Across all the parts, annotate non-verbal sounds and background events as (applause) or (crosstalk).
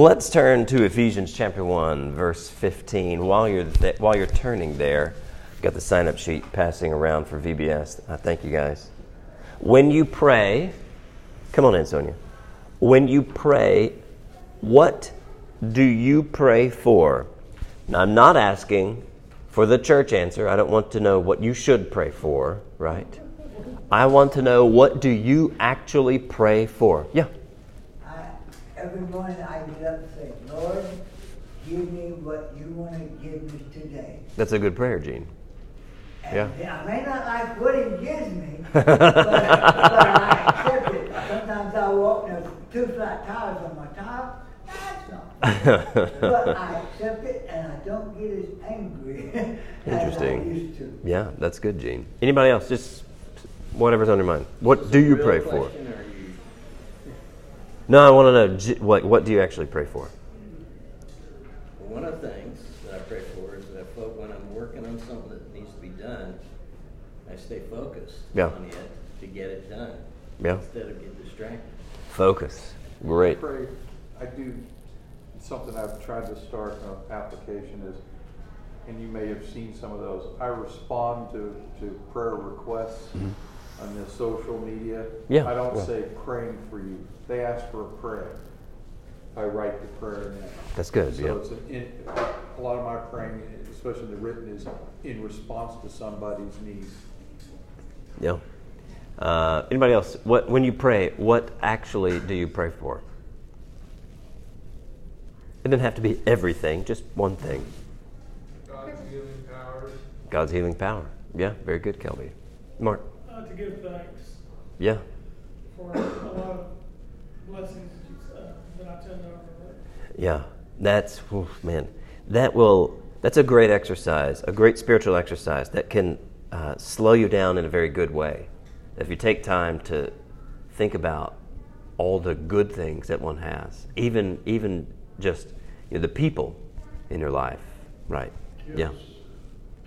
Let's turn to Ephesians chapter 1, verse 15. While you're, th- while you're turning there, got the sign up sheet passing around for VBS. Thank you guys. When you pray, come on in, Sonia. When you pray, what do you pray for? Now, I'm not asking for the church answer. I don't want to know what you should pray for, right? I want to know what do you actually pray for? Yeah. I, every morning I get up and say, Lord, give me what you want to give me today. That's a good prayer, Gene. And I may not like what he gives me, (laughs) but, but I accept it. Sometimes I walk and there's two flat tires on my top. That's not. but I accept it and I don't get as angry (laughs) as I Interesting. used to. Yeah, that's good, Gene. Anybody else? Just whatever's on your mind. What do you pray for? question, or you- No, I want to know what what do you actually pray for? One of the things that I pray for is that when I'm working on something that needs to be done, I stay focused Yeah. on it to get it done Yeah. instead of getting distracted. Focus. Great. I, Pray, I do, something I've tried to start an application is, and you may have seen some of those, I respond to, to prayer requests mm-hmm. On the social media. Yeah, I don't yeah. say praying for you, they ask for a prayer. I write the prayer in there. That's good. So Yeah. it's, an in, a lot of my praying, especially the written, is in response to somebody's needs. Yeah. Uh, anybody else? What when you pray, what actually do you pray for? It doesn't have to be everything, just one thing. God's healing power. God's healing power. Yeah, very good, Kelby. Mark. Uh, to give thanks Yeah. for a lot of blessings that, uh, that I tend to overlook. Yeah, that's oof, man. That will. That's a great exercise, a great spiritual exercise that can uh, slow you down in a very good way. If you take time to think about all the good things that one has, even even just you know, the people in your life, right? Yeah,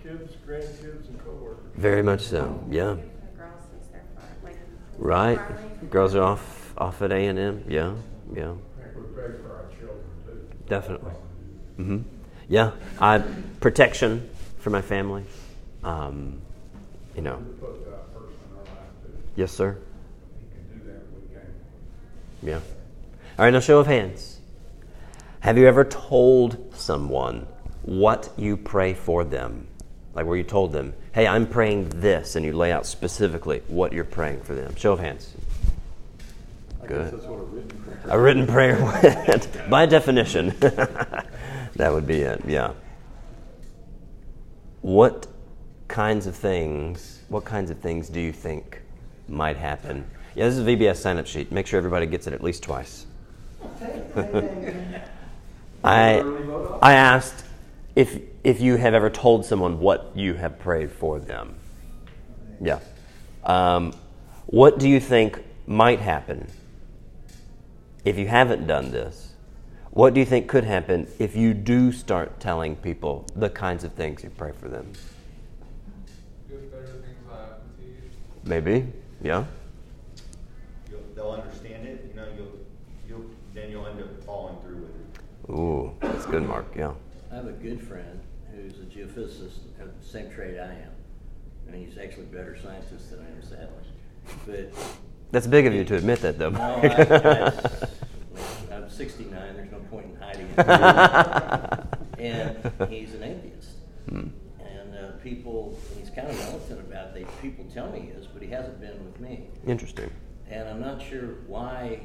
Kids, grandkids, and coworkers. very much so. Yeah, The girls since they're far, like. Right. Girls are off off at A and M. Yeah, yeah. We pray for our children too. Definitely. hmm Yeah, I protection for my family. Um, you know, Put that person in our life too. yes, sir. He can do that if we can. Yeah. All right, now show of hands. Have you ever told someone what you pray for them? Like where you told them, "Hey, I'm praying this," and you lay out specifically what you're praying for them. Show of hands. Good. guess that's what a written prayer. A written prayer (laughs) by definition, (laughs) that would be it. Yeah. What kinds of things? What kinds of things do you think might happen? Yeah, this is a VBS sign-up sheet. Make sure everybody gets it at least twice. (laughs) I I asked if if you have ever told someone what you have prayed for them. Yeah. Um, what do you think might happen if you haven't done this? What do you think could happen if you do start telling people the kinds of things you pray for them? Good, better things happen to you. Maybe. Yeah. You'll, they'll understand it, you know, you'll, you'll, then you'll end up following through with it. Ooh, that's good, Mark. Yeah. I have a good friend who's a geophysicist of the same trade I am. And he's actually a better scientist than I am, sadly. But That's big of you to admit that, though. no. I, I'm 69. There's no point in hiding it. and he's an atheist. Hmm. And uh, people, he's kind of militant about it. They, people tell me he is, but he hasn't been with me. Interesting. And I'm not sure why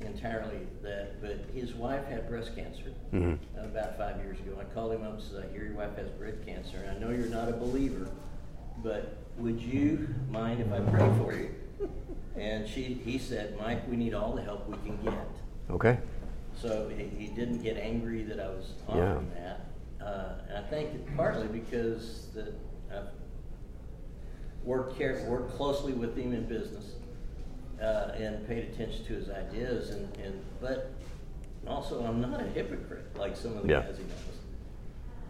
entirely that, but his wife had breast cancer Mhm. about five years ago. I called him up and said, I hear your wife has breast cancer, and I know you're not a believer, but would you mind if I pray for you? And she, he said, Mike, we need all the help we can get. Okay. So he, he didn't get angry that I was Yeah. that. Uh, and I think partly because that I've worked care, worked closely with him in business uh, and paid attention to his ideas, and, and but also I'm not a hypocrite like some of the Yeah. guys he knows.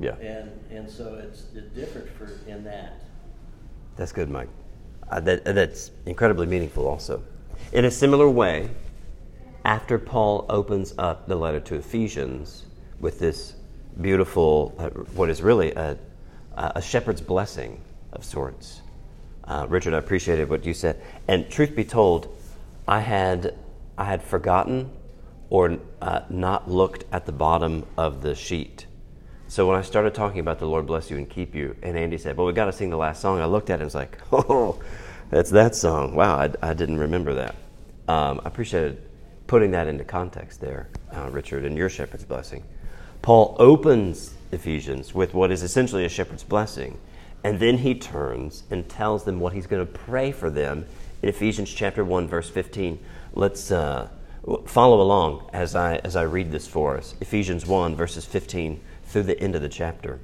Yeah. And and so it's, it's different for in that. That's good, Mike. Uh, that, that's incredibly meaningful, also. In a similar way, after Paul opens up the letter to Ephesians with this beautiful, uh, what is really a, a shepherd's blessing of sorts. Uh, Richard, I appreciated what you said. And truth be told, I had, I had forgotten or uh, not looked at the bottom of the sheet. So when I started talking about the Lord bless you and keep you, and Andy said, "Well, we got to sing the last song," I looked at it and was like, (laughs) "Oh, that's that song. Wow, I, I didn't remember that." Um, I appreciated putting that into context there, uh, Richard, and your shepherd's blessing. Paul opens Ephesians with what is essentially a shepherd's blessing, and then he turns and tells them what he's going to pray for them in Ephesians chapter one, verse fifteen. Let's. Uh, follow along as I, as I read this for us. Ephesians 1, verses 15 through the end of the chapter.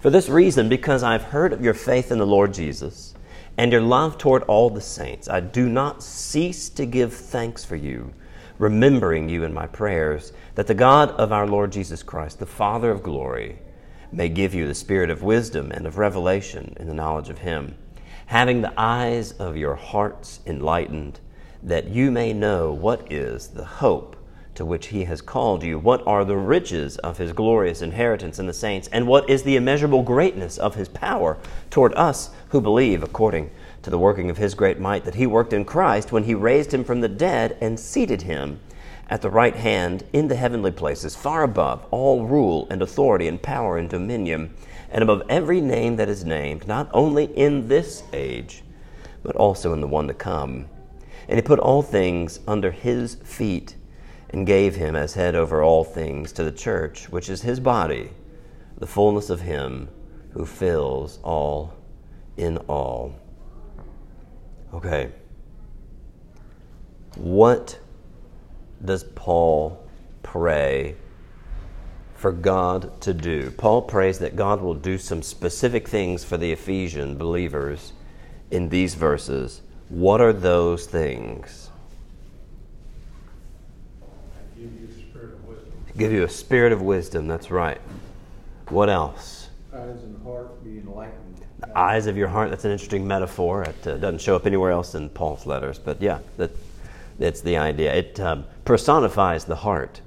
For this reason, because I've heard of your faith in the Lord Jesus and your love toward all the saints, I do not cease to give thanks for you, remembering you in my prayers, that the God of our Lord Jesus Christ, the Father of glory, may give you the spirit of wisdom and of revelation in the knowledge of Him, having the eyes of your hearts enlightened, that you may know what is the hope to which he has called you? What are the riches of his glorious inheritance in the saints? And what is the immeasurable greatness of his power toward us who believe, according to the working of his great might that he worked in Christ when he raised him from the dead and seated him at the right hand in the heavenly places, far above all rule and authority and power and dominion, and above every name that is named, not only in this age, but also in the one to come. And he put all things under his feet and gave him as head over all things to the church, which is his body, the fullness of him who fills all in all. Okay. What does Paul pray for God to do? Paul prays that God will do some specific things for the Ephesian believers in these verses. What are those things? Give you a spirit of wisdom, that's right. What else? Eyes and heart be enlightened. The eyes of your heart, that's an interesting metaphor. It uh, doesn't show up anywhere else in Paul's letters, but yeah, that, that's the idea. It um, personifies the heart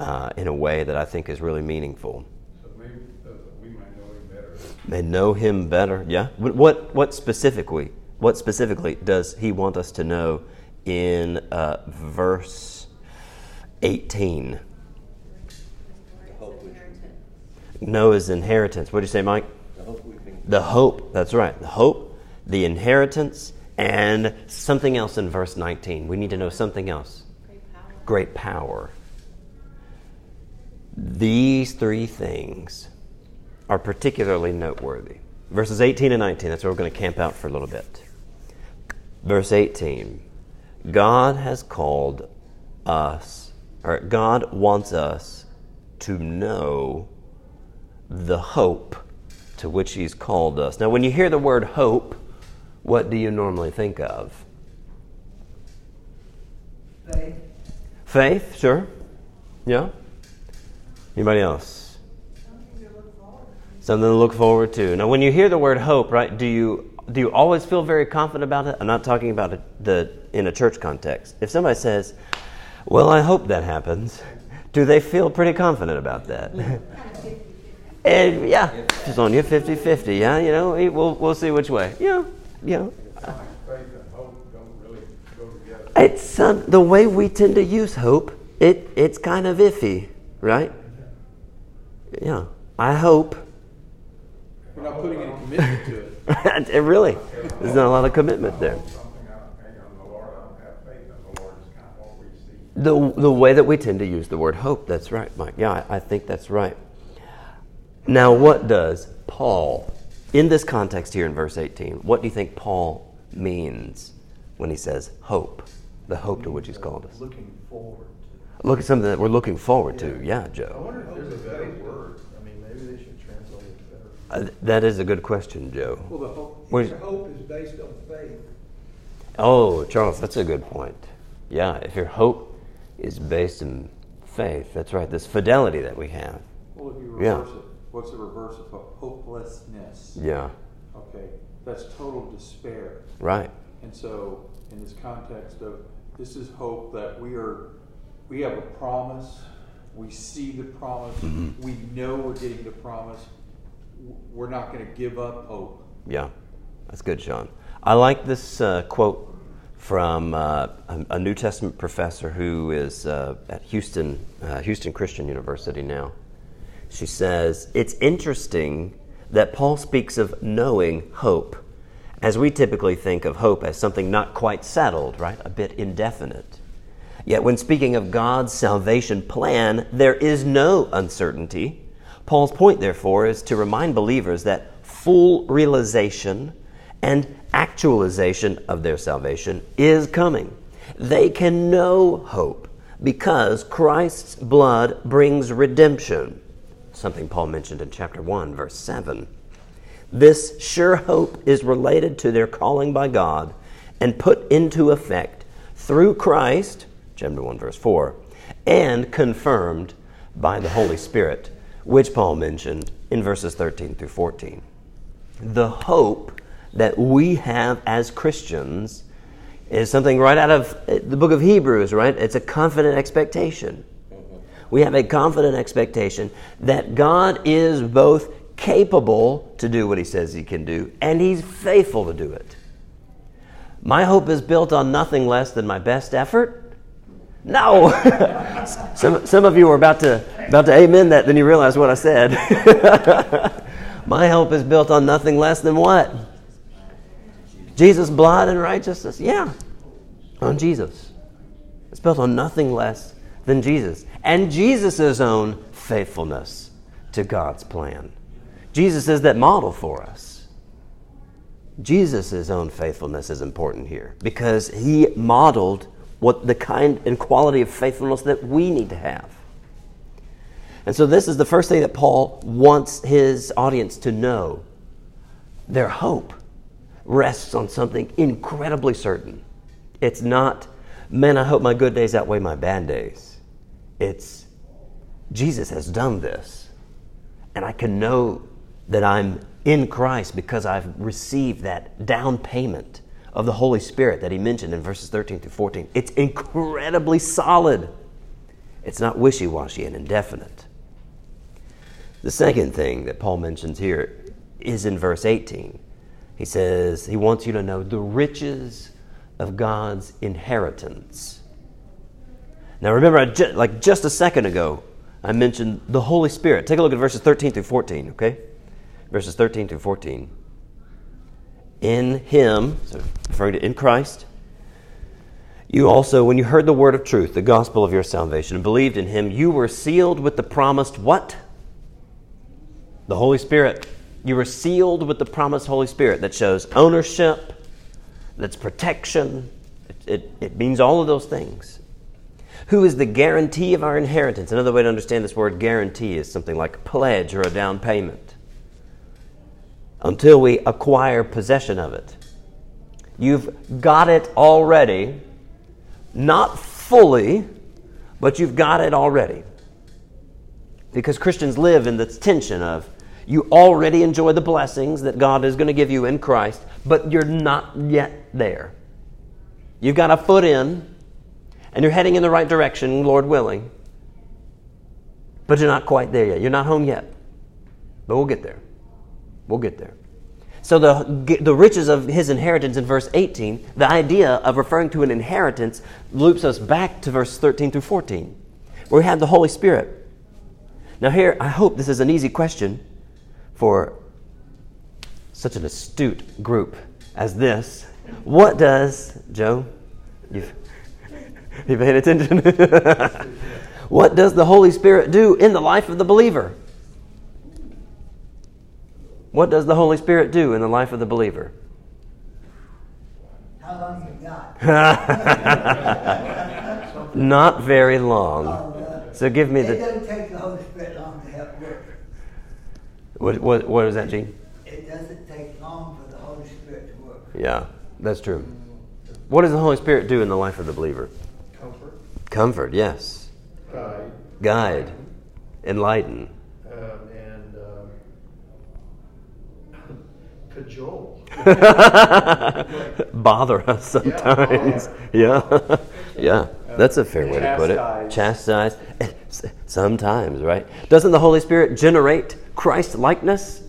uh, in a way that I think is really meaningful. So maybe uh, we might know him better. They know him better, yeah. What, what specifically? What specifically does he want us to know in uh, verse 18? Noah's inheritance. What do you say, Mike? The hope, the hope, that's right. The hope, the inheritance, and something else in verse 19. We need to know something else. Great power. Great power. These three things are particularly noteworthy. Verses 18 and 19, that's where we're going to camp out for a little bit. Verse 18 God has called us, or God wants us to know the hope to which He's called us. Now, when you hear the word hope, what do you normally think of? Faith. Faith, sure. Yeah. Anybody else? Something to look forward to. Now, when you hear the word hope, right? Do you do you always feel very confident about it? I'm not talking about it the in a church context. If somebody says, "Well, I hope that happens," do they feel pretty confident about that? (laughs) And yeah, it's on you 50 50. Yeah, you know, we'll, we'll see which way. Yeah, yeah. It's the way we tend to use hope. It it's kind of iffy, right? Yeah, I hope. We're not putting any commitment to it. (laughs) it really, there's not a lot of commitment there. The the way that we tend to use the word hope. That's right, Mike. Yeah, I, I think that's right. Now, what does Paul, in this context here in verse 18, what do you think Paul means when he says hope? The hope to which he's called us. Looking forward Look at something that we're looking forward to. Yeah, Joe. I wonder if there's a better word. I mean, maybe they should translate it better. Uh, that is a good question, Joe. Well, the hope, Where's- hope is based on faith. Oh, Charles, that's a good point. Yeah, if your hope is based in faith, that's right. This fidelity that we have. well, if you Yeah. reverse it, what's the reverse of ho- hopelessness? Yeah, Okay, that's total despair. right. And so, in this context of this is hope that we are, we have a promise. We see the promise. We know we're getting the promise. We're not going to give up hope. Yeah, that's good, Sean. I like this uh, quote from uh, a, a New Testament professor who is uh, at Houston, uh, Houston Christian University now. She says, It's interesting that Paul speaks of knowing hope, as we typically think of hope as something not quite settled, right? A bit indefinite. Yet, when speaking of God's salvation plan, there is no uncertainty. Paul's point, therefore, is to remind believers that full realization and actualization of their salvation is coming. They can know hope because Christ's blood brings redemption, something Paul mentioned in chapter 1, verse 7. This sure hope is related to their calling by God and put into effect through Christ, chapter 1, verse 4, and confirmed by the Holy Spirit, which Paul mentioned in verses 13 through 14. The hope that we have as Christians is something right out of eh, the book of Hebrews, right? It's a confident expectation. We have a confident expectation that God is both capable to do what he says he can do and he's faithful to do it. My hope is built on nothing less than my best effort. No. (laughs) some, some of you are about to about to amen that, then you realize what I said. (laughs) my hope is built on nothing less than what? Jesus' blood and righteousness. Yeah. On Jesus. It's built on nothing less than Jesus. And Jesus' own faithfulness to God's plan. Jesus is that model for us. Jesus' own faithfulness is important here because he modeled what the kind and quality of faithfulness that we need to have. And so, this is the first thing that Paul wants his audience to know. Their hope rests on something incredibly certain. It's not, man, I hope my good days outweigh my bad days. It's, Jesus has done this. And I can know that I'm in Christ because I've received that down payment of the Holy Spirit that he mentioned in verses 13 through 14. It's incredibly solid. It's not wishy washy and indefinite. The second thing that Paul mentions here is in verse 18. He says he wants you to know the riches of God's inheritance. Now, remember, like just a second ago, I mentioned the Holy Spirit. Take a look at verses 13 through 14, okay? Verses 13 through 14. In Him, so referring to in Christ, you also, when you heard the word of truth, the gospel of your salvation, and believed in Him, you were sealed with the promised what? The Holy Spirit. You were sealed with the promised Holy Spirit that shows ownership, that's protection. It, it, it means all of those things. Who is the guarantee of our inheritance? Another way to understand this word guarantee is something like a pledge or a down payment until we acquire possession of it. You've got it already, not fully, but you've got it already. Because Christians live in the tension of you already enjoy the blessings that God is going to give you in Christ, but you're not yet there. You've got a foot in, and you're heading in the right direction, Lord willing, but you're not quite there yet. You're not home yet. But we'll get there. We'll get there. So the, the riches of his inheritance in verse 18, the idea of referring to an inheritance loops us back to verse 13 through 14, where we have the Holy Spirit. Now here, I hope this is an easy question for such an astute group as this. What does, Joe, you've, (laughs) you paying attention? (laughs) what does the Holy Spirit do in the life of the believer? What does the Holy Spirit do in the life of the believer? How long you got? (laughs) Not very long. Uh, So give me It the. It doesn't take the Holy Spirit long to help work. What, what, what is that, Gene? It doesn't take long for the Holy Spirit to work. Yeah, that's true. What does the Holy Spirit do in the life of the believer? Comfort, Comfort, yes. guide, Guide, enlighten. um, and um, cajole. (laughs) Bother us sometimes. Uh-huh. (laughs) Yeah. Yeah, that's a fair way to put it. Chastise. Chastise. Sometimes, right? Doesn't the Holy Spirit generate Christ likeness?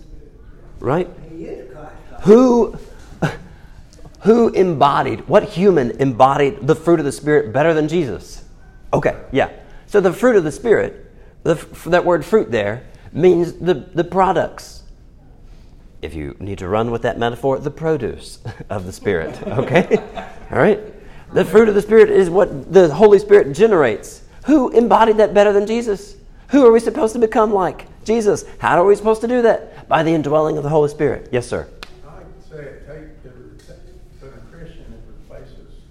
Right? He is Christ. Who (laughs) who embodied what human embodied the fruit of the spirit better than Jesus? Okay, yeah. So the fruit of the spirit, the, that word fruit there means the, the products. If you need to run with that metaphor, the produce (laughs) of the spirit. Okay? (laughs) All right? The fruit of the spirit is what the Holy Spirit generates. Who embodied that better than Jesus? Who are we supposed to become like? Jesus. How are we supposed to do that? By the indwelling of the Holy Spirit. Yes, sir. I would say it take, the- for the Christian, it replaces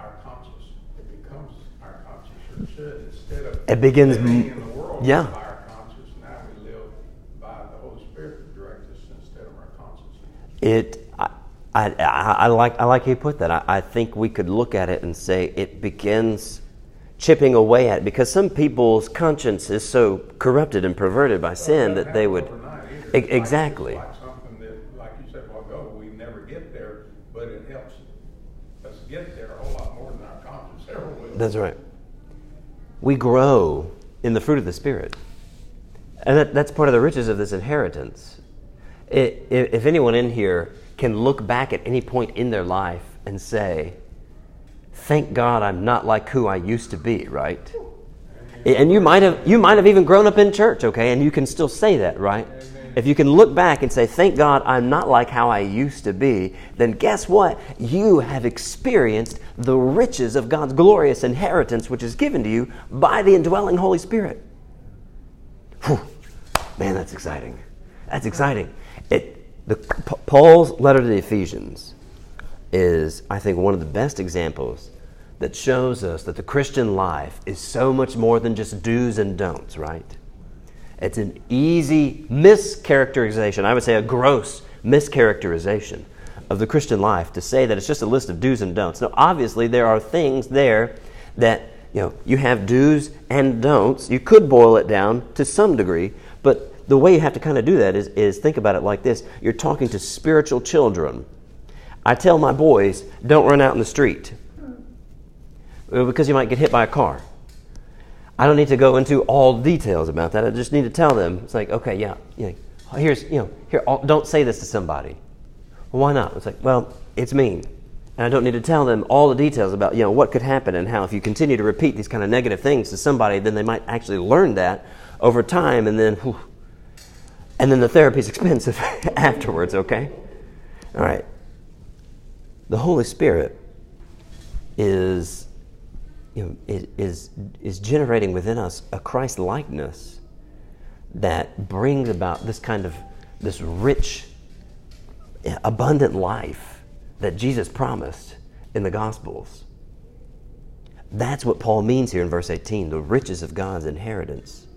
our conscience. It becomes our conscience, or it should, instead of. It begins in the world yeah. by our conscience, now we live by the Holy Spirit to direct us instead of our conscience. It, I, I, I like, I like how you put that. I, I think we could look at it and say it begins chipping away at it because some people's conscience is so corrupted and perverted by sin that they would. E- exactly. Like something that, like you said a while ago, we never get there, but it helps us get there a whole lot more than our conscience ever will. That's right. We grow in the fruit of the Spirit. And that, that's part of the riches of this inheritance. I i if anyone in here can look back at any point in their life and say, Thank God I'm not like who I used to be, right? And you might have you might have even grown up in church, okay, and you can still say that, right? If you can look back and say, Thank God I'm not like how I used to be, then guess what? You have experienced the riches of God's glorious inheritance, which is given to you by the indwelling Holy Spirit. Whew. Man, that's exciting. That's exciting. It, the, Paul's letter to the Ephesians is, I think, one of the best examples that shows us that the Christian life is so much more than just do's and don'ts, right? It's an easy mischaracterization, I would say a gross mischaracterization of the Christian life to say that it's just a list of do's and don'ts. Now, obviously, there are things there that, you know, you have do's and don'ts. You could boil it down to some degree, but the way you have to kind of do that is, is think about it like this you're talking to spiritual children. I tell my boys, don't run out in the street because you might get hit by a car. I don't need to go into all the details about that. I just need to tell them. It's like, okay, yeah, yeah. Here's, you know, here. Don't say this to somebody. Well, why not? It's like, well, it's mean, and I don't need to tell them all the details about, you know, what could happen and how if you continue to repeat these kind of negative things to somebody, then they might actually learn that over time, and then, whew, and then the therapy is expensive (laughs) afterwards. Okay, all right. The Holy Spirit is you know, is, is, generating within us a Christ likeness that brings about this kind of this rich, abundant life that Jesus promised in the Gospels. That's what Paul means here in verse 18 the riches of God's inheritance.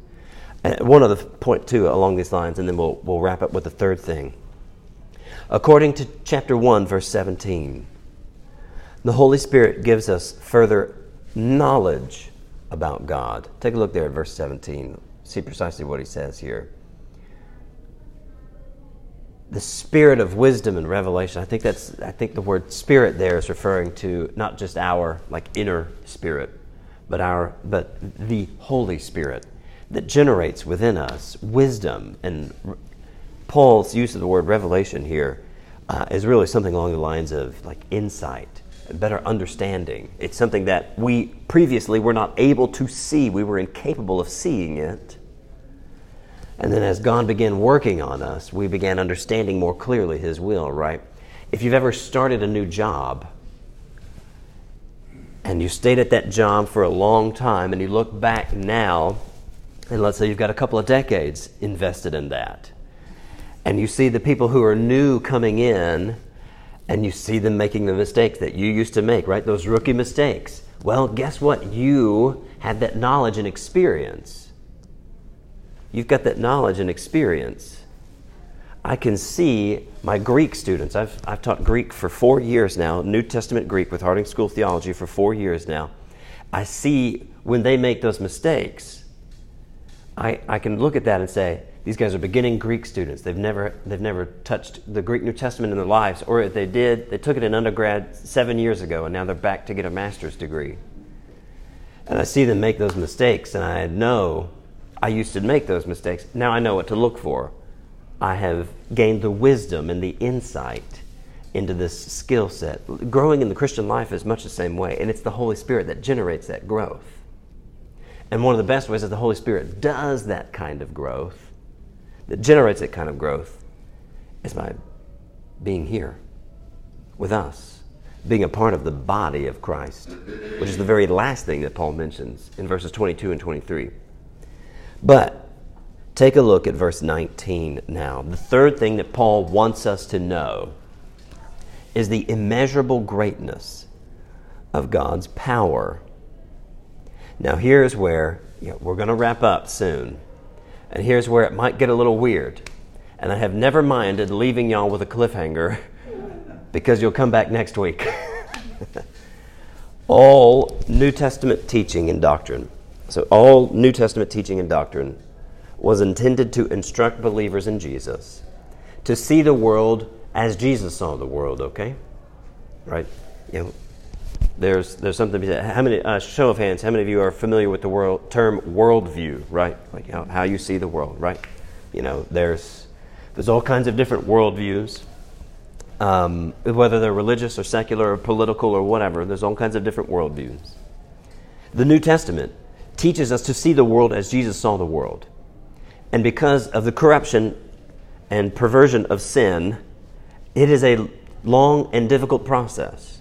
And one other point, too, along these lines, and then we'll, we'll wrap up with the third thing. According to chapter 1, verse 17, the Holy Spirit gives us further knowledge about God. Take a look there at verse 17. See precisely what he says here. The spirit of wisdom and revelation. I think that's I think the word spirit there is referring to not just our like inner spirit, but our but the Holy Spirit that generates within us wisdom and Paul's use of the word revelation here uh, is really something along the lines of like insight, better understanding. It's something that we previously were not able to see. We were incapable of seeing it. And then as God began working on us, we began understanding more clearly His will, right? If you've ever started a new job and you stayed at that job for a long time and you look back now, and let's say you've got a couple of decades invested in that, and you see the people who are new coming in and you see them making the mistakes that you used to make, right? Those rookie mistakes. Well, guess what? You had that knowledge and experience. You've got that knowledge and experience. I can see my Greek students. I've, I've taught Greek for four years now, New Testament Greek with Harding School Theology for four years now. I see when they make those mistakes, I, I can look at that and say, these guys are beginning Greek students. They've never, they've never touched the Greek New Testament in their lives, or if they did, they took it in undergrad seven years ago, and now they're back to get a master's degree. And I see them make those mistakes, and I know I used to make those mistakes. Now I know what to look for. I have gained the wisdom and the insight into this skill set. Growing in the Christian life is much the same way, and it's the Holy Spirit that generates that growth. And one of the best ways that the Holy Spirit does that kind of growth, that generates that kind of growth, is by being here with us, being a part of the body of Christ, which is the very last thing that Paul mentions in verses 22 and 23. But take a look at verse 19 now. The third thing that Paul wants us to know is the immeasurable greatness of God's power. Now, here's where you know, we're going to wrap up soon. And here's where it might get a little weird. And I have never minded leaving y'all with a cliffhanger (laughs) because you'll come back next week. (laughs) all New Testament teaching and doctrine, so all New Testament teaching and doctrine was intended to instruct believers in Jesus to see the world as Jesus saw the world, okay? Right? You know, there's, there's something to be said. How many, uh, show of hands, how many of you are familiar with the world, term worldview, right? Like how, how you see the world, right? You know, there's, there's all kinds of different worldviews, um, whether they're religious or secular or political or whatever, there's all kinds of different worldviews. The New Testament teaches us to see the world as Jesus saw the world. And because of the corruption and perversion of sin, it is a long and difficult process.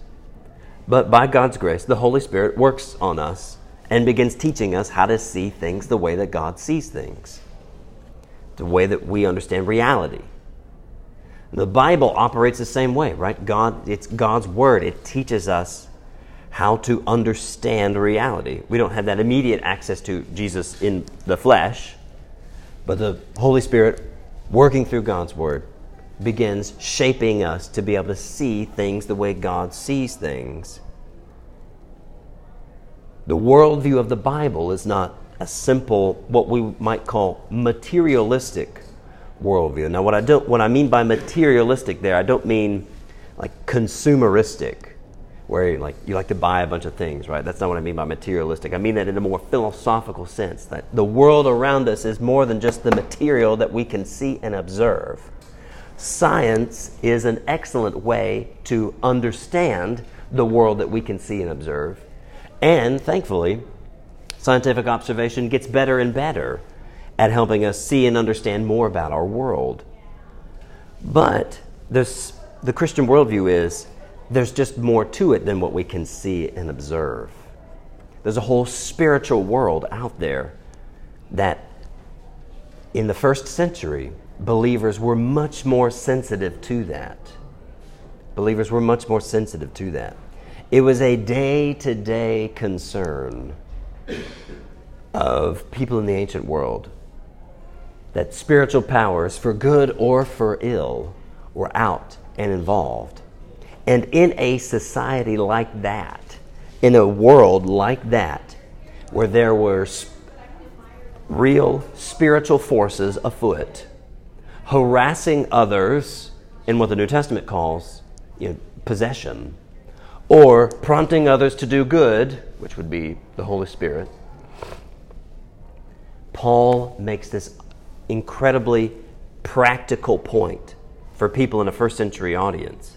But by God's grace, the Holy Spirit works on us and begins teaching us how to see things the way that God sees things, the way that we understand reality. The Bible operates the same way, right? God, it's God's word. It teaches us how to understand reality. We don't have that immediate access to Jesus in the flesh, but the Holy Spirit working through God's word begins shaping us to be able to see things the way God sees things. The worldview of the Bible is not a simple, what we might call materialistic worldview. Now, what I don't, what I mean by materialistic there, I don't mean like consumeristic, where like you like to buy a bunch of things, right? That's not what I mean by materialistic. I mean that in a more philosophical sense, that the world around us is more than just the material that we can see and observe. Science is an excellent way to understand the world that we can see and observe. And thankfully, scientific observation gets better and better at helping us see and understand more about our world. But this, the Christian worldview is there's just more to it than what we can see and observe. There's a whole spiritual world out there that in the first century, believers were much more sensitive to that. Believers were much more sensitive to that. It was a day to day concern of people in the ancient world that spiritual powers, for good or for ill, were out and involved. And in a society like that, in a world like that, where there were real spiritual forces afoot, harassing others in what the New Testament calls you know, possession, or prompting others to do good, which would be the Holy Spirit, Paul makes this incredibly practical point for people in a first century audience.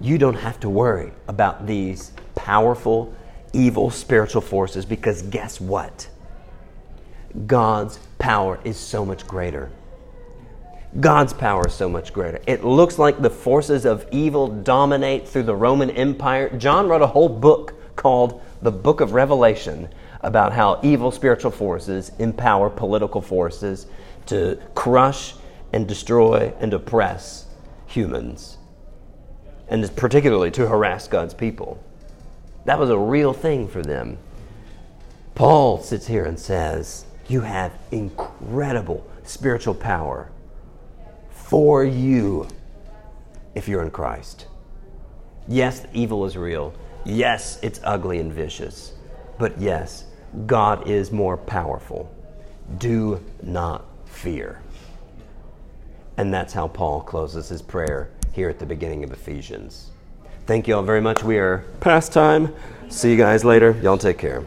You don't have to worry about these powerful, evil spiritual forces because guess what? God's power is so much greater. God's power is so much greater. It looks like the forces of evil dominate through the Roman Empire. John wrote a whole book called the Book of Revelation about how evil spiritual forces empower political forces to crush and destroy and oppress humans, and particularly to harass God's people. That was a real thing for them. Paul sits here and says, You have incredible spiritual power for you if you're in Christ. Yes, evil is real. Yes, it's ugly and vicious. But yes, God is more powerful. Do not fear. And that's how Paul closes his prayer here at the beginning of Ephesians. Thank you all very much. We are past time. See you guys later. Y'all take care.